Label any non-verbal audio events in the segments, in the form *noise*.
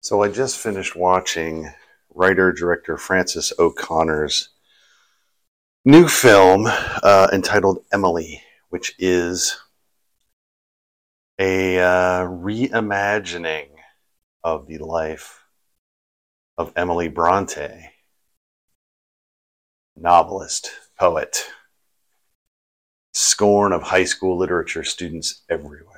So I just finished watching writer director Frances O'Connor's new film uh, entitled Emily, which is a uh, reimagining of the life of Emily Bronte, novelist, poet, scorn of high school literature students everywhere.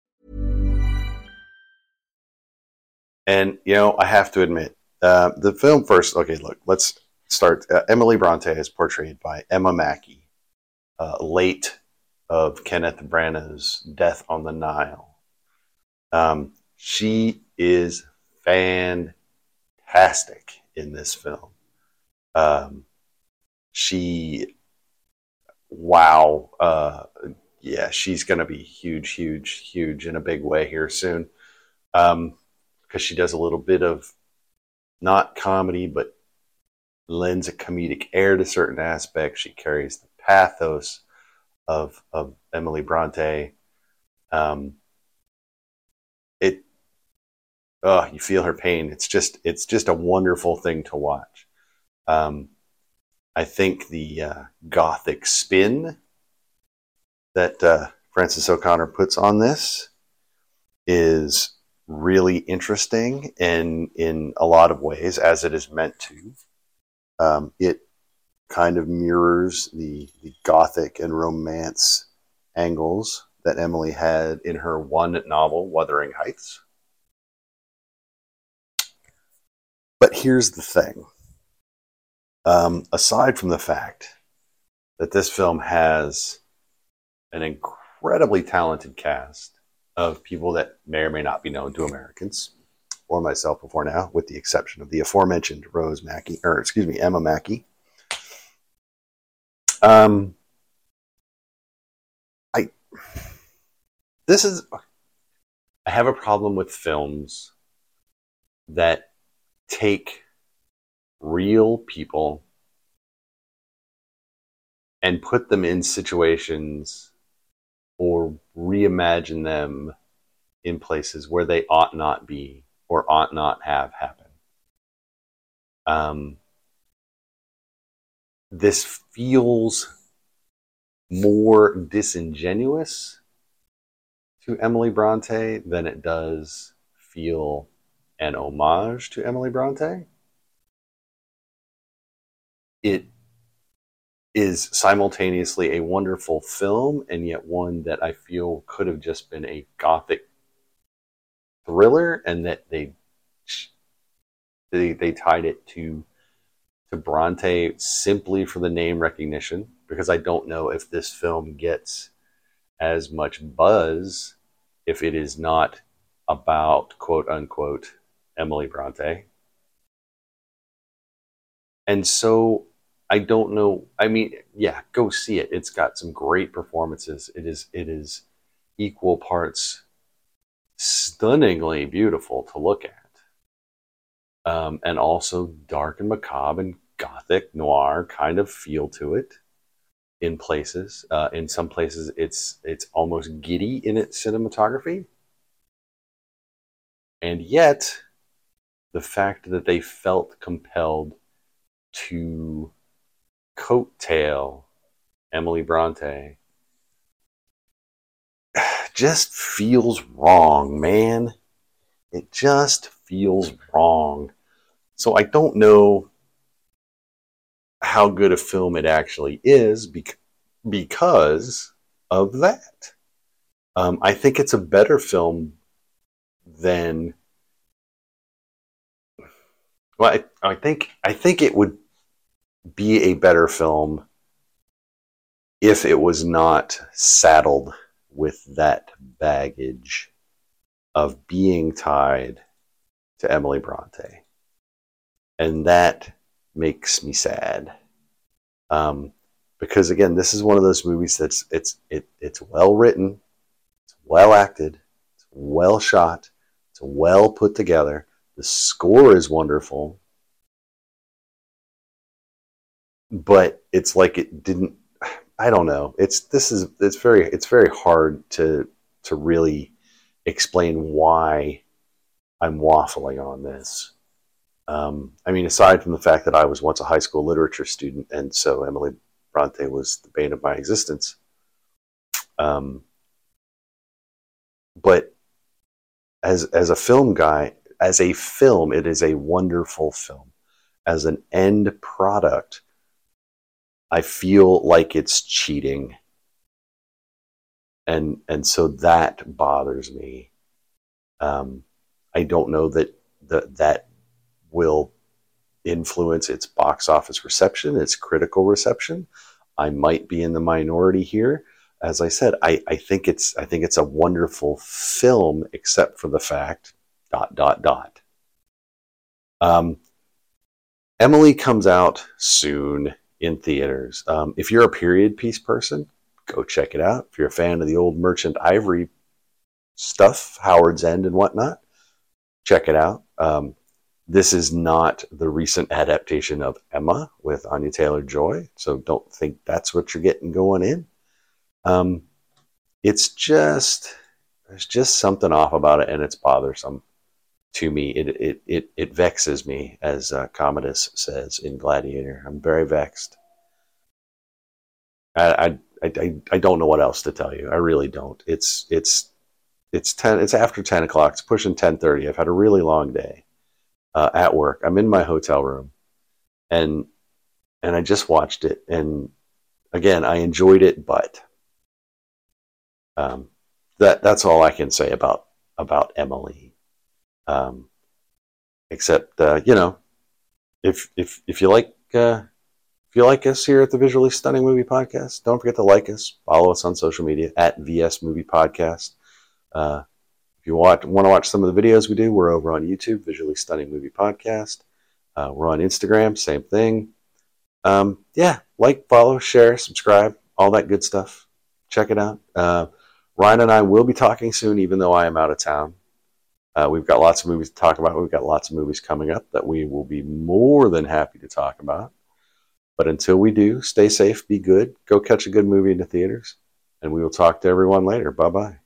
And, you know, I have to admit, uh, the film first, okay, look, let's start. Uh, Emily Bronte is portrayed by Emma Mackey, uh, late of Kenneth Branagh's Death on the Nile. Um, she is fantastic in this film. Um, she, wow, uh, yeah, she's going to be huge, huge, huge in a big way here soon. Um, because she does a little bit of not comedy, but lends a comedic air to certain aspects. She carries the pathos of of Emily Bronte. Um, it, oh, you feel her pain. It's just it's just a wonderful thing to watch. Um, I think the uh, gothic spin that uh, Frances O'Connor puts on this is really interesting in in a lot of ways, as it is meant to. Um, it kind of mirrors the, the gothic and romance angles that Emily had in her one novel, Wuthering Heights. But here's the thing. Um, aside from the fact that this film has an incredibly talented cast of people that may or may not be known to Americans or myself before now, with the exception of the aforementioned Rose Mackey, or excuse me, Emma Mackey. Um, I this is I have a problem with films that take real people and put them in situations or reimagine them in places where they ought not be or ought not have happened. Um, this feels more disingenuous to Emily Bronte than it does feel an homage to Emily Bronte. It is simultaneously a wonderful film and yet one that I feel could have just been a gothic thriller and that they they, they tied it to to Bronte simply for the name recognition because I don't know if this film gets as much buzz if it is not about quote unquote Emily Bronte. And so I don't know. I mean, yeah, go see it. It's got some great performances. It is it is equal parts stunningly beautiful to look at. Um, and also dark and macabre and gothic noir kind of feel to it in places. Uh, in some places, it's it's almost giddy in its cinematography, and yet the fact that they felt compelled to coattail Emily Bronte *sighs* just feels wrong, man. It just feels wrong. So I don't know how good a film it actually is bec- because of that. Um, I think it's a better film than. Well, I, I think I think it would be a better film if it was not saddled with that baggage of being tied to Emily Bronte. And that makes me sad. Um, because again, this is one of those movies that's it's it it's well written, it's well acted, it's well shot, it's well put together. The score is wonderful. But it's like it didn't I don't know. It's this is it's very it's very hard to to really explain why I'm waffling on this. Um, I mean, aside from the fact that I was once a high school literature student, and so Emily Bronte was the bane of my existence. Um, but as as a film guy, as a film, it is a wonderful film. As an end product, I feel like it's cheating. And and so that bothers me. Um, I don't know that that will influence its box office reception, its critical reception. I might be in the minority here. As I said, I, I think it's I think it's a wonderful film, except for the fact dot dot dot. Um, Emily comes out soon in theaters. Um, if you're a period piece person, go check it out. If you're a fan of the old Merchant Ivory stuff, Howard's End and whatnot, check it out. Um, this is not the recent adaptation of Emma with Anya Taylor Joy, so don't think that's what you're getting going in. Um, it's just there's just something off about it, and it's bothersome to me. It it it, it vexes me, as uh, Commodus says in Gladiator. I'm very vexed. I, I I I don't know what else to tell you. I really don't. It's it's it's ten. It's after ten o'clock. It's pushing ten thirty. I've had a really long day uh, at work. I'm in my hotel room, and and I just watched it, and again, I enjoyed it, but um, that that's all I can say about about Emily. Um, except uh, you know, if if if you like uh, if you like us here at the Visually Stunning Movie Podcast, don't forget to like us, follow us on social media at VS Movie Podcast. Uh, if you want, want to watch some of the videos we do, we're over on YouTube, Visually Stunning Movie Podcast. Uh, we're on Instagram, same thing. Um, yeah, like, follow, share, subscribe, all that good stuff. Check it out. Uh, Ryan and I will be talking soon, even though I am out of town. Uh, we've got lots of movies to talk about. We've got lots of movies coming up that we will be more than happy to talk about. But until we do, stay safe, be good, go catch a good movie in the theaters, and we will talk to everyone later. Bye bye.